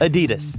Adidas.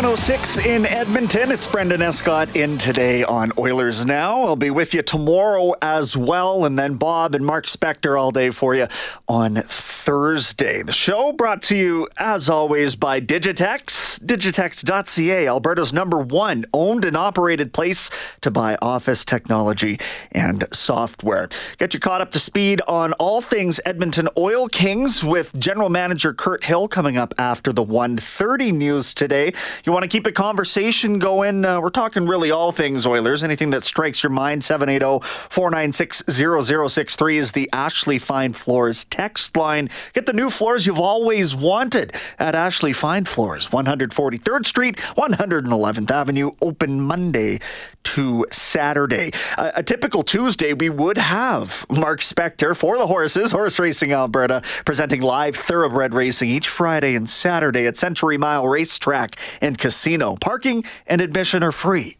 106 in Edmonton. It's Brendan Escott in today on Oilers Now. I'll be with you tomorrow as well, and then Bob and Mark Spector all day for you on Thursday. The show brought to you, as always, by Digitex. Digitex.ca, Alberta's number one owned and operated place to buy office technology and software. Get you caught up to speed on all things Edmonton Oil Kings with General Manager Kurt Hill coming up after the 1:30 news today. You want to keep the conversation going? Uh, we're talking really all things Oilers. Anything that strikes your mind, 780-496-0063 is the Ashley Fine Floors text line. Get the new floors you've always wanted at Ashley Fine Floors, 143rd Street, 111th Avenue, open Monday to Saturday. Uh, a typical Tuesday, we would have Mark Spector for the horses, Horse Racing Alberta, presenting live thoroughbred racing each Friday and Saturday at Century Mile Racetrack and Casino. Parking and admission are free.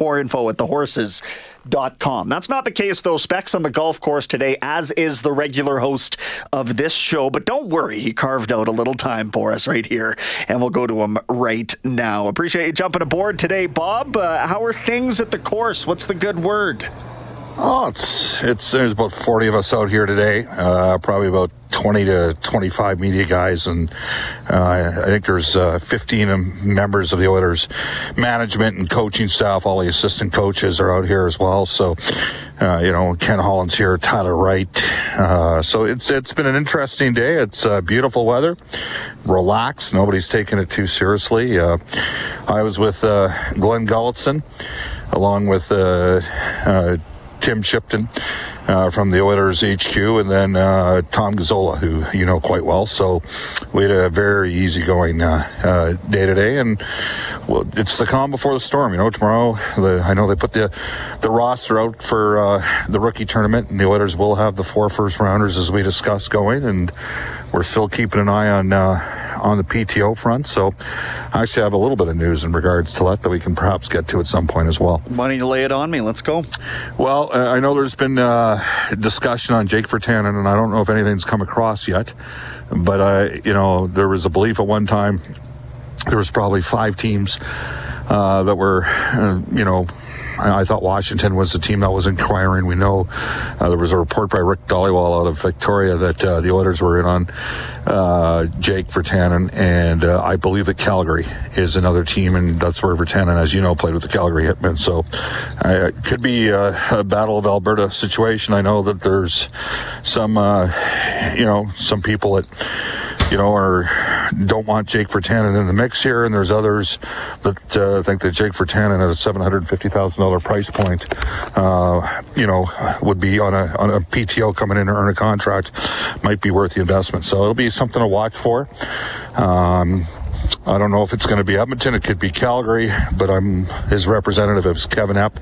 More info at thehorses.com. That's not the case, though. Specs on the golf course today, as is the regular host of this show. But don't worry, he carved out a little time for us right here, and we'll go to him right now. Appreciate you jumping aboard today, Bob. Uh, how are things at the course? What's the good word? Oh, it's it's there's about forty of us out here today. Uh, probably about twenty to twenty-five media guys, and uh, I think there's uh, fifteen members of the Oilers management and coaching staff. All the assistant coaches are out here as well. So, uh, you know, Ken Holland's here, Tyler Wright. Uh, so it's it's been an interesting day. It's uh, beautiful weather. Relax. Nobody's taking it too seriously. Uh, I was with Glenn Gulutzan, along with. Tim Shipton uh, from the Oilers HQ, and then uh, Tom Gazzola, who you know quite well. So we had a very easygoing uh, uh, day today, and well, it's the calm before the storm. You know, tomorrow the, I know they put the the roster out for uh, the rookie tournament, and the Oilers will have the four first rounders as we discussed going, and we're still keeping an eye on on the PTO front. So I actually have a little bit of news in regards to that that we can perhaps get to at some point as well. Why don't you lay it on me? Let's go. Well, uh, I know there's been uh, discussion on Jake Virtanen, and I don't know if anything's come across yet, but uh, you know there was a belief at one time there was probably five teams uh, that were, uh, you know, I, I, thought Washington was the team that was inquiring. We know uh, there was a report by Rick Dhaliwal out of Victoria that uh, the Oilers were in on uh, Jake Virtanen, and uh, I believe that Calgary is another team, and that's where Virtanen, as you know, played with the Calgary Hitmen. So uh, it could be a, a, Battle of Alberta situation. I know that there's some, uh, you know, some people that you know, are don't want Jake Virtanen in the mix here, and there's others that uh, think that Jake Virtanen at a seven hundred fifty thousand dollar price point, uh, you know, would be on a on a PTO coming in to earn a contract, might be worth the investment. So it'll be something to watch for. Um, I don't know if it's going to be Edmonton. It could be Calgary, but I'm his representative is Kevin Epp,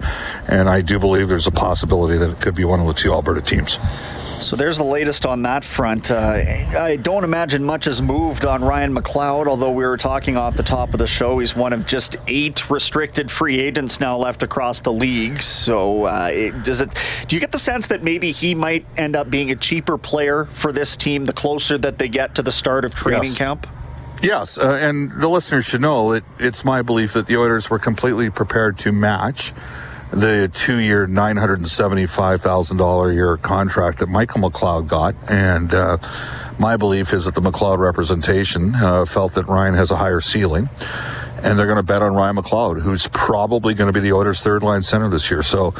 and I do believe there's a possibility that it could be one of the two Alberta teams. So there's the latest on that front. Uh, I don't imagine much has moved on Ryan McLeod, although we were talking off the top of the show. He's one of just eight restricted free agents now left across the league. So uh, it, does it? Do you get the sense that maybe he might end up being a cheaper player for this team the closer that they get to the start of training yes. camp? Yes, uh, and the listeners should know that it's my belief that the Oilers were completely prepared to match the thousand dollar a year contract that Michael McLeod got, and uh, my belief is that the McLeod representation uh, felt that Ryan has a higher ceiling. And they're going to bet on Ryan McLeod, who's probably going to be the Oilers' third line center this year. So,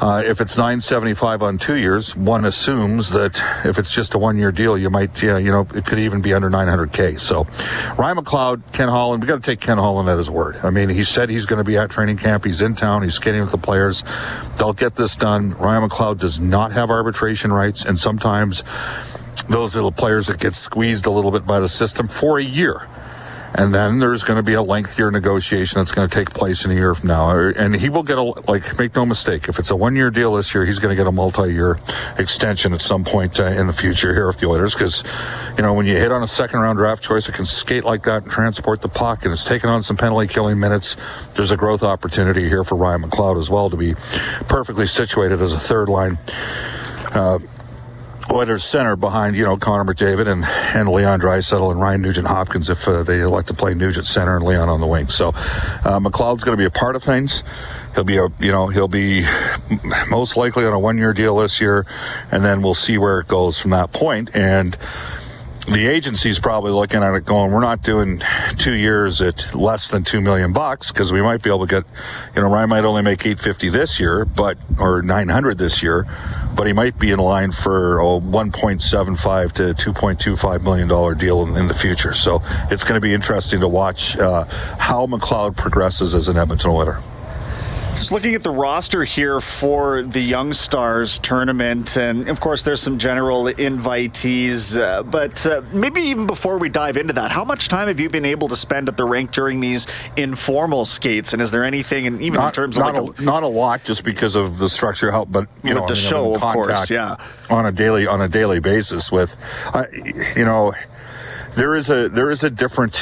uh, if it's 975 on two years, one assumes that if it's just a one year deal, you might, yeah, you know, it could even be under 900K. So Ryan McLeod, Ken Holland, we got to take Ken Holland at his word. I mean, he said he's going to be at training camp. He's in town. He's skating with the players. They'll get this done. Ryan McLeod does not have arbitration rights. And sometimes those little players that get squeezed a little bit by the system for a year and then there's going to be a lengthier negotiation that's going to take place in a year from now. And he will get a, like, make no mistake, if it's a one year deal this year, he's going to get a multi year extension at some point uh, in the future here with the Oilers. Because, you know, when you hit on a second round draft choice, it can skate like that and transport the puck, and it's taking on some penalty killing minutes. There's a growth opportunity here for Ryan McLeod as well to be perfectly situated as a third line. Uh, Oilers center behind, you know, Connor McDavid and, and Leon Draisaitl and Ryan Nugent Hopkins if uh, they elect to play Nugent center and Leon on the wing. So uh, McLeod's going to be a part of things. He'll be a, you know, he'll be most likely on a one year deal this year, and then we'll see where it goes from that point. And the agency's probably looking at it going, we're not doing two years at less than two million bucks because we might be able to get, you know, Ryan might only make 850 this year, but, or 900 this year, but he might be in line for a 1.75 to 2.25 million dollar deal in, in, the future. So it's going to be interesting to watch uh, how McLeod progresses as an Edmonton Oiler. Just looking at the roster here for the Young Stars tournament, and of course, there's some general invitees. Uh, but uh, maybe even before we dive into that, how much time have you been able to spend at the rink during these informal skates? And is there anything, and even not, in terms of like a, a, not a lot, just because of the structure help, but you know, the I mean, show, of course, yeah, on a daily on a daily basis with, uh, you know there is a there is a different.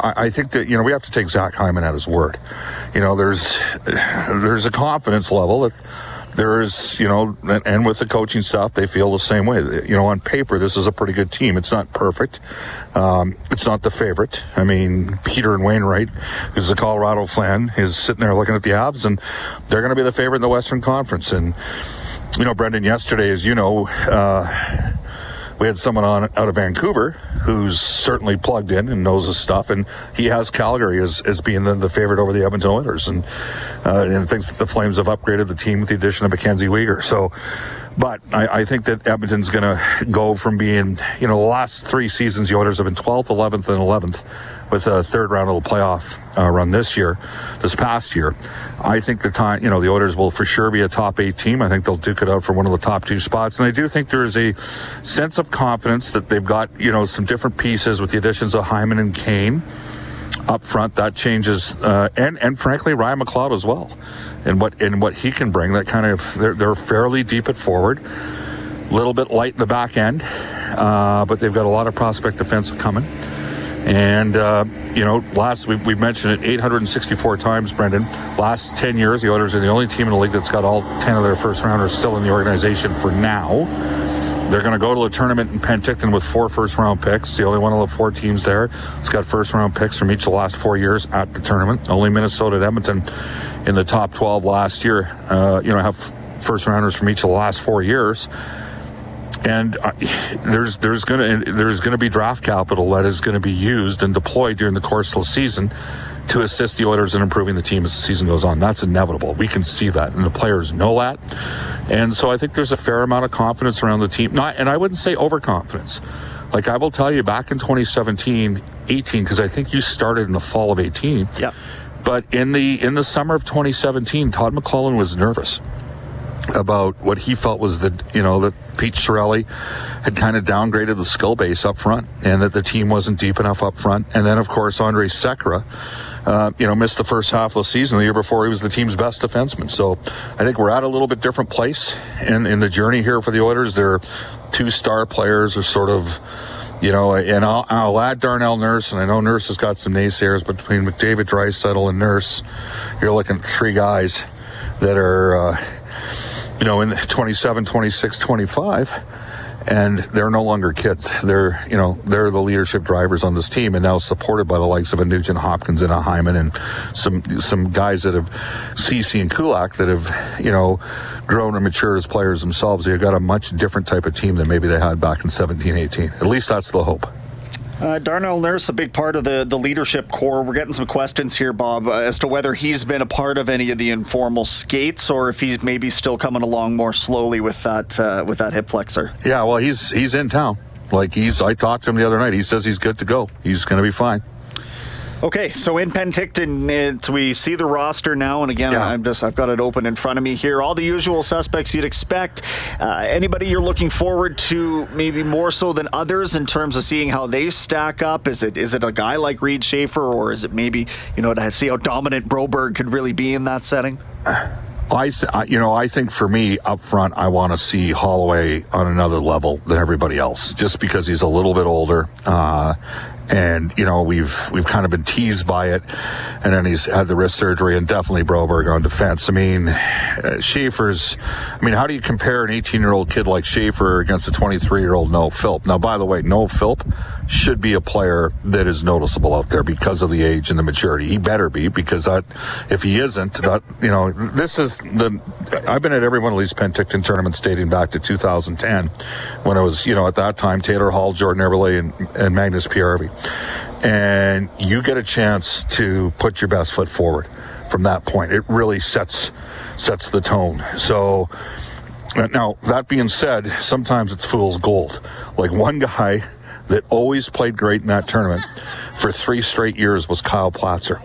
I, I, think that you know we have to take Zach Hyman at his word. You know, there's there's a confidence level that there is, you know, and with the coaching staff, they feel the same way. You know, on paper, this is a pretty good team. It's not perfect. Um, it's not the favorite. I mean, Peter and Wainwright, who's a Colorado fan, is sitting there looking at the Avs, and they're going to be the favorite in the Western Conference. And you know, Brendan, yesterday, as you know. Uh, we had someone on out of Vancouver who's certainly plugged in and knows his stuff, and he has Calgary as, as being the, the favorite over the Edmonton Oilers, and uh, and thinks that the Flames have upgraded the team with the addition of Mackenzie Weegar. So, but I, I think that Edmonton's going to go from being, you know, the last three seasons the Oilers have been 12th, 11th, and 11th with a third round of the playoff uh, run this year, this past year. I think the time, you know, the Oilers will for sure be a top eight team. I think they'll duke it out for one of the top two spots. And I do think there is a sense of confidence that they've got, you know, some different pieces with the additions of Hyman and Kane up front. That changes, uh, and and frankly, Ryan McLeod as well, and what and what he can bring. That kind of they're, they're fairly deep at forward, a little bit light in the back end, uh, but they've got a lot of prospect defense coming. And, uh, you know, last, we, we've mentioned it 864 times, Brendan. Last 10 years, the Oilers are the only team in the league that's got all 10 of their first rounders still in the organization for now. They're going to go to a tournament in Penticton with four first round picks. The only one of the four teams there. It's got first round picks from each of the last four years at the tournament. Only Minnesota and Edmonton in the top 12 last year, uh, you know, have first rounders from each of the last four years and uh, there's there's gonna there's gonna be draft capital that is going to be used and deployed during the course of the season to assist the Oilers in improving the team as the season goes on. That's inevitable. We can see that, and the players know that. And so I think there's a fair amount of confidence around the team. Not, and I wouldn't say overconfidence. Like I will tell you, back in 2017, 18, because I think you started in the fall of 18. Yeah. But in the in the summer of 2017, Todd McLellan was nervous about what he felt was that you know that Pete Chiarelli had kind of downgraded the skill base up front, and that the team wasn't deep enough up front. And then, of course, Andre Sekera, uh, you know, missed the first half of the season. The year before, he was the team's best defenseman. So, I think we're at a little bit different place in in the journey here for the Oilers. Their two star players are sort of. You know, and I'll, I'll, add Darnell Nurse, and I know Nurse has got some naysayers, but between McDavid, Draisaitl, and Nurse, you're looking at three guys that are, uh, you know, in 27, 26, 25. and they're no longer kids. They're you know they're the leadership drivers on this team, and now supported by the likes of a Nugent Hopkins and a Hyman and some some guys that have Ceci and Kulak that have you know grown and matured as players themselves. They've got a much different type of team than maybe they had back in 17, 18. At least that's the hope. Uh, Darnell Nurse, a big part of the, the leadership core. We're getting some questions here, Bob, uh, as to whether he's been a part of any of the informal skates or if he's maybe still coming along more slowly with that uh, with that hip flexor. Yeah, well, he's he's in town. Like he's, I talked to him the other night. He says he's good to go. He's going to be fine. Okay, so in Penticton, it, we see the roster now, and again, Yeah. I'm just I've got it open in front of me here. All the usual suspects you'd expect. Uh, anybody you're looking forward to, maybe more so than others, in terms of seeing how they stack up. Is it is it a guy like Reed Schaefer, or is it maybe you know to see how dominant Broberg could really be in that setting? I, th- you know, I think for me up front, I want to see Holloway on another level than everybody else, just because he's a little bit older. Uh, and you know we've we've kind of been teased by it, and then he's had the wrist surgery, and definitely Broberg on defense. I mean, uh, Schaefer's. I mean, how do you compare an 18 year old kid like Schaefer against a 23 year old Noah Philp? Now, by the way, Noah Philp should be a player that is noticeable out there because of the age and the maturity. He better be because that if he isn't, that you know, this is the. I've been at every one of these Penticton tournaments dating back to 2010, when it was you know at that time Taylor Hall, Jordan Eberle, and, and Magnus Pääjärvi, and you get a chance to put your best foot forward from that point. It really sets sets the tone. So. Uh, Now, that being said, sometimes it's fool's gold. Like one guy that always played great in that tournament for three straight years was Kyle Platzer.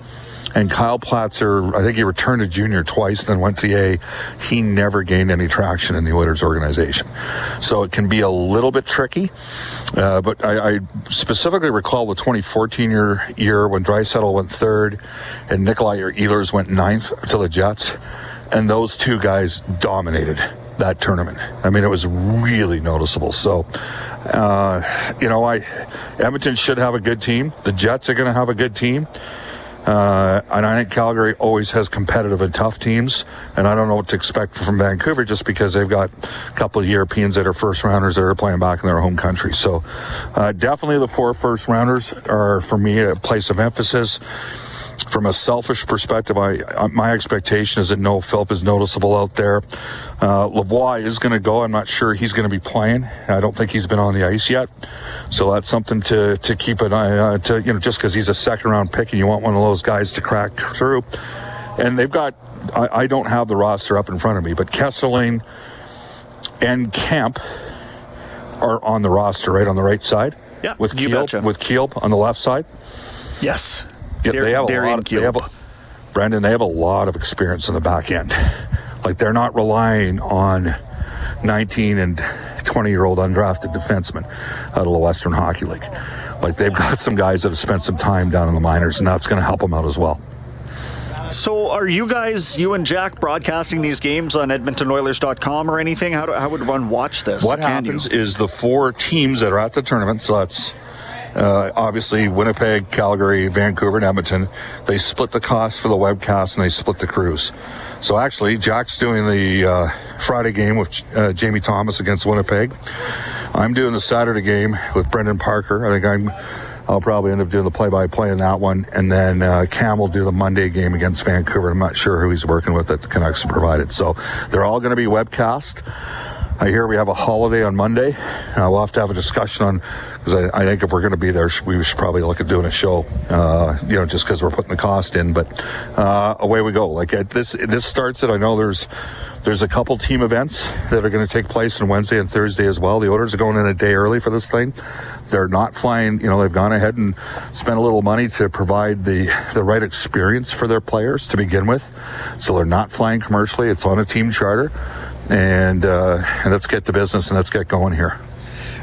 And Kyle Platzer, I think he returned to junior twice, then went to A. He never gained any traction in the Oilers organization. So it can be a little bit tricky. Uh, but I, I specifically recall the 2014 year, year when Draisaitl went third and Nikolai Ehlers went ninth to the Jets. And those two guys dominated that tournament. I mean, it was really noticeable. So, uh, you know, I Edmonton should have a good team. The Jets are going to have a good team. Uh, and I think Calgary always has competitive and tough teams. And I don't know what to expect from Vancouver just because they've got a couple of Europeans that are first rounders that are playing back in their home country. So uh, definitely the four first rounders are, for me, a place of emphasis. From a selfish perspective, I, I my expectation is that Noah Philp is noticeable out there. Uh, Lavoie is going to go. I'm not sure he's going to be playing. I don't think he's been on the ice yet, so that's something to to keep an eye uh, to. You know, just because he's a second round pick and you want one of those guys to crack through, and they've got. I, I don't have the roster up in front of me, but Kesselring and Kemp are on the roster, right on the right side. Yeah, with betcha. with Keel on the left side. Yes. Yeah, Dar- they have a Darian lot. Of, they have a, Brendan, they have a lot of experience in the back end. Like they're not relying on 19 and 20 year old undrafted defensemen out of the Western Hockey League. Like they've got some guys that have spent some time down in the minors, and that's going to help them out as well. So, are you guys, you and Jack, broadcasting these games on EdmontonOilers.com or anything? How, do, how would one watch this? What Can you? happens is the four teams that are at the tournament, so that's uh, obviously Winnipeg, Calgary, Vancouver, and Edmonton, they split the cost for the webcast and they split the crews. So actually, Jack's doing the uh, Friday game with uh, Jamie Thomas against Winnipeg. I'm doing the Saturday game with Brendan Parker. I think I'm. I'll probably end up doing the play-by-play in that one, and then uh, Cam will do the Monday game against Vancouver. I'm not sure who he's working with that the Canucks provided. So they're all going to be webcast. I hear we have a holiday on Monday. Uh, we'll have to have a discussion on because I, I think if we're going to be there, we should probably look at doing a show. Uh, you know, just because we're putting the cost in, but uh, away we go. Like this, this starts it. I know there's there's a couple team events that are going to take place on Wednesday and Thursday as well. The orders are going in a day early for this thing. They're not flying. You know, they've gone ahead and spent a little money to provide the the right experience for their players to begin with. So they're not flying commercially. It's on a team charter and, uh, and let's get to business and let's get going here.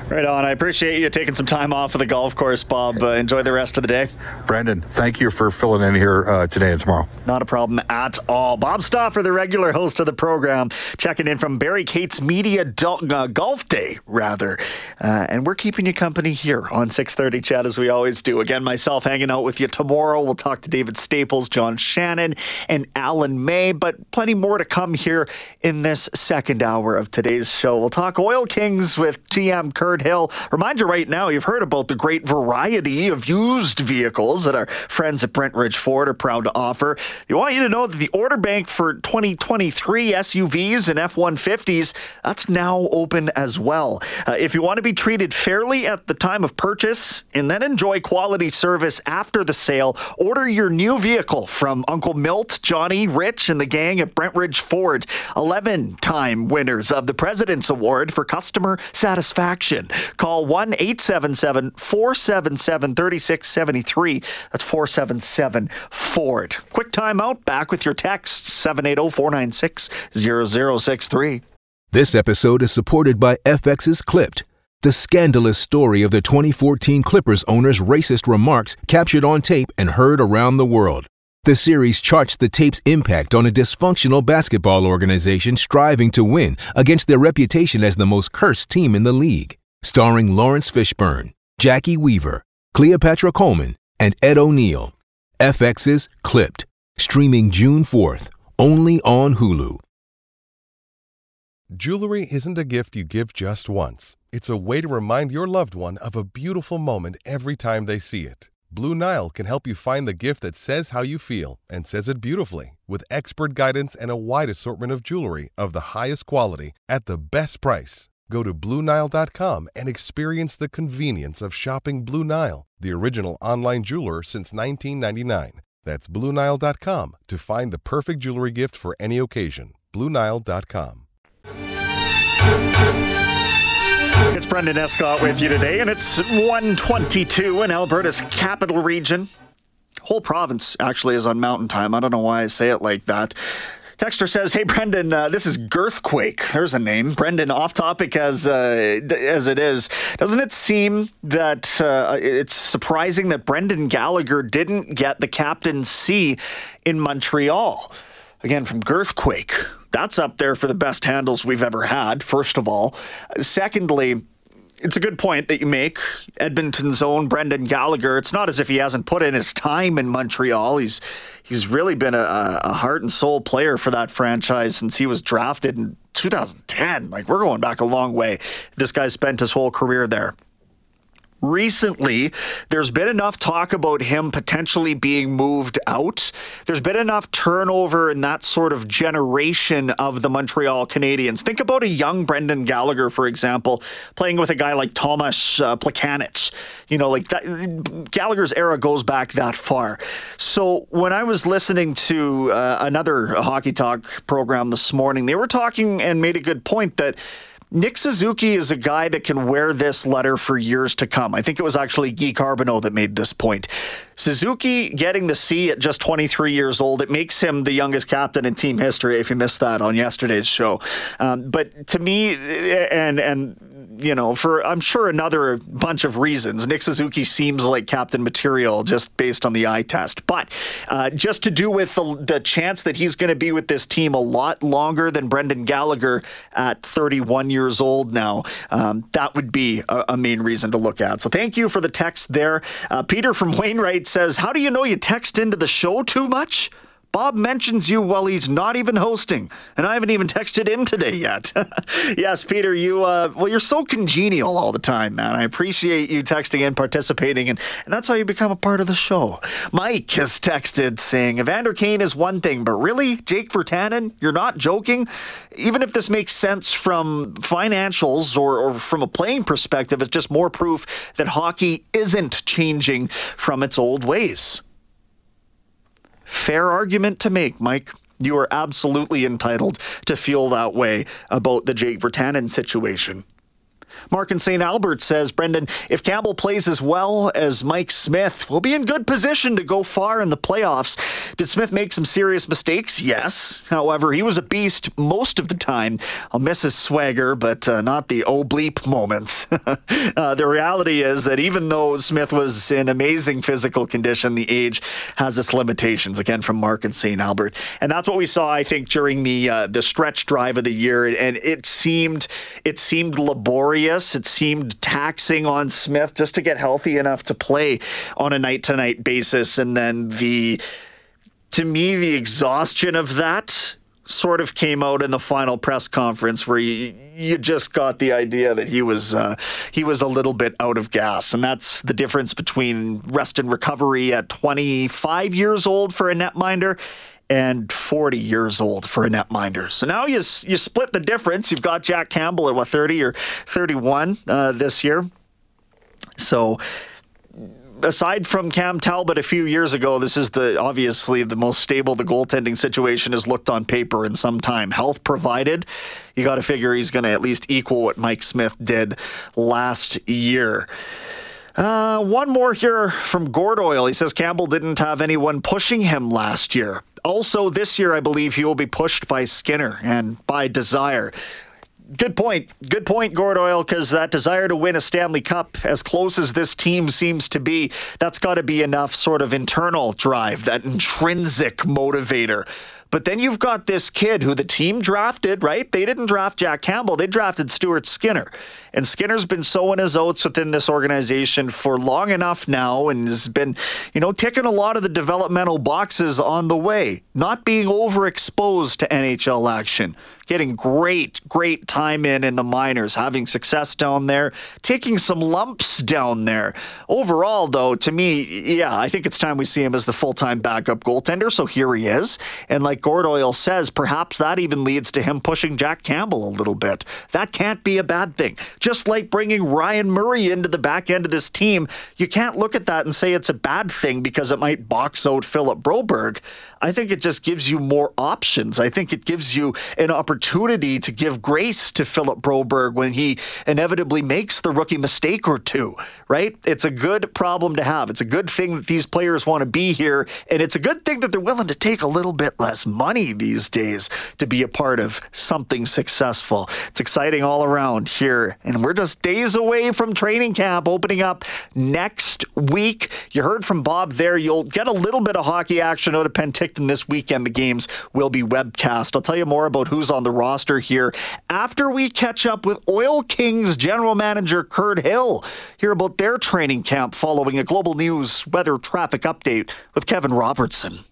Right on. I appreciate you taking some time off of the golf course, Bob. Uh, enjoy the rest of the day. Brandon, thank you for filling in here uh, today and tomorrow. Not a problem at all. Bob Stauffer, the regular host of the program, checking in from Barry Cates Media uh, Golf Day, rather. Uh, and we're keeping you company here on 630 CHED as we always do. Again, myself hanging out with you tomorrow. We'll talk to David Staples, John Shannon, and Alan May, but plenty more to come here in this second hour of today's show. We'll talk Oil Kings with GM Kurt Hill. Remind you right now, you've heard about the great variety of used vehicles that our friends at Brentridge Ford are proud to offer. They want you to know that the order bank for 2023 SUVs and F 150s, that's now open as well. Uh, if you want to be treated fairly at the time of purchase and then enjoy quality service after the sale, order your new vehicle from Uncle Milt, Johnny, Rich, and the gang at Brentridge Ford. 11 time winners of the President's Award for Customer Satisfaction. Call 1 877 477 3673. That's 477 Ford. Quick timeout. Back with your text 780 496 0063. This episode is supported by FX's Clipped, the scandalous story of the 2014 Clippers owner's racist remarks captured on tape and heard around the world. The series charts the tape's impact on a dysfunctional basketball organization striving to win against their reputation as the most cursed team in the league starring Laurence Fishburne, Jacki Weaver, Cleopatra Coleman, and Ed O'Neill. FX's Clipped, streaming June 4th, only on Hulu. Jewelry isn't a gift you give just once. It's a way to remind your loved one of a beautiful moment every time they see it. Blue Nile can help you find the gift that says how you feel and says it beautifully with expert guidance and a wide assortment of jewelry of the highest quality at the best price. Go to BlueNile.com and experience the convenience of shopping Blue Nile, the original online jeweler since 1999. That's BlueNile.com to find the perfect jewelry gift for any occasion. BlueNile.com. It's Brendan Escott with you today, and it's 122 in Alberta's capital region. Whole province actually is on mountain time. I don't know why I say it like that. Texter says, "Hey Brendan, uh, this is Girthquake. There's a name, Brendan. Off topic as uh, as it is, doesn't it seem that uh, it's surprising that Brendan Gallagher didn't get the captaincy in Montreal? Again, from Girthquake, that's up there for the best handles we've ever had. First of all, secondly." it's a good point that you make. Edmonton's own Brendan Gallagher. It's not as if he hasn't put in his time in Montreal. He's he's really been a, a heart and soul player for that franchise since he was drafted in 2010. Like we're going back a long way. This guy spent his whole career there recently, there's been enough talk about him potentially being moved out. There's been enough turnover in that sort of generation of the Montreal Canadiens. Think about a young Brendan Gallagher, for example, playing with a guy like Thomas uh. You know, like that, Gallagher's era goes back that far. So when I was listening to uh, another hockey talk program this morning, they were talking and made a good point that Nick Suzuki is a guy that can wear this letter for years to come. I think it was actually Guy Carbonneau that made this point. Suzuki getting the C at just 23 years old, it makes him the youngest captain in team history. If you missed that on yesterday's show, um, but to me, and and you know, for I'm sure another bunch of reasons. Nick Suzuki seems like captain material just based on the eye test. But uh, just to do with the, the chance that he's going to be with this team a lot longer than Brendan Gallagher at 31 years old now, um, that would be a, a, main reason to look at. So thank you for the text there. Uh, Peter from Wainwright says, How do you know you text into the show too much? Bob mentions you while he's not even hosting, and I haven't even texted him today yet. yes, Peter, you uh, well, you're so congenial all the time, man. I appreciate you texting and participating, and, and that's how you become a part of the show. Mike has texted saying, Evander Kane is one thing, but really, Jake Virtanen, you're not joking? Even if this makes sense from financials or, or from a playing perspective, it's just more proof that hockey isn't changing from its old ways. Fair argument to make, Mike. You are absolutely entitled to feel that way about the Jake Virtanen situation. Mark in St. Albert says, Brendan, if Campbell plays as well as Mike Smith, we'll be in good position to go far in the playoffs. Did Smith make some serious mistakes? Yes. However, he was a beast most of the time. I'll miss his swagger, but uh, not the bleep moments. uh, the reality is that even though Smith was in amazing physical condition, the age has its limitations. Again, from Mark in St. Albert, and that's what we saw, I think, during the uh, the stretch drive of the year, and it seemed it seemed laborious it seemed taxing on Smith just to get healthy enough to play on a night to night basis. And then the, to me, the exhaustion of that sort of came out in the final press conference where you, you just got the idea that he was uh, he was a little bit out of gas and that's the difference between rest and recovery at 25 years old for a netminder and 40 years old for a netminder. So now you you split the difference. You've got Jack Campbell at what 30 or 31 uh, this year. So aside from Cam Talbot a few years ago, this is the obviously the most stable the goaltending situation has looked on paper in some time. Health provided, you got to figure he's going to at least equal what Mike Smith did last year. Uh, one more here from Gordoil. He says Campbell didn't have anyone pushing him last year. Also, this year, I believe he will be pushed by Skinner and by desire. Good point. Good point, Gordoil, because that desire to win a Stanley Cup, as close as this team seems to be, that's got to be enough sort of internal drive, that intrinsic motivator but then you've got this kid who the team drafted, right? They didn't draft Jack Campbell, they drafted Stuart Skinner. And Skinner's been sowing his oats within this organization for long enough now and has been, you know, ticking a lot of the developmental boxes on the way, not being overexposed to NHL action getting great, great time in in the minors, having success down there, taking some lumps down there. Overall, though, to me, yeah, I think it's time we see him as the full time backup goaltender. So here he is. And like Gordoil says, perhaps that even leads to him pushing Jack Campbell a little bit. That can't be a bad thing. Just like bringing Ryan Murray into the back end of this team, you can't look at that and say it's a bad thing because it might box out Philip Broberg. I think it just gives you more options. I think it gives you an opportunity to give grace to Philip Broberg when he inevitably makes the rookie mistake or two, right? It's a good problem to have. It's a good thing that these players want to be here, and it's a good thing that they're willing to take a little bit less money these days to be a part of something successful. It's exciting all around here, we're just days away from training camp opening up next week. You heard from Bob there. You'll get a little bit of hockey action out of Penticton this weekend. The games will be webcast. I'll tell you more about who's on the roster here after we catch up with Oil Kings general manager Kurt Hill. Hear about their training camp following a global news weather traffic update with Kevin Robertson.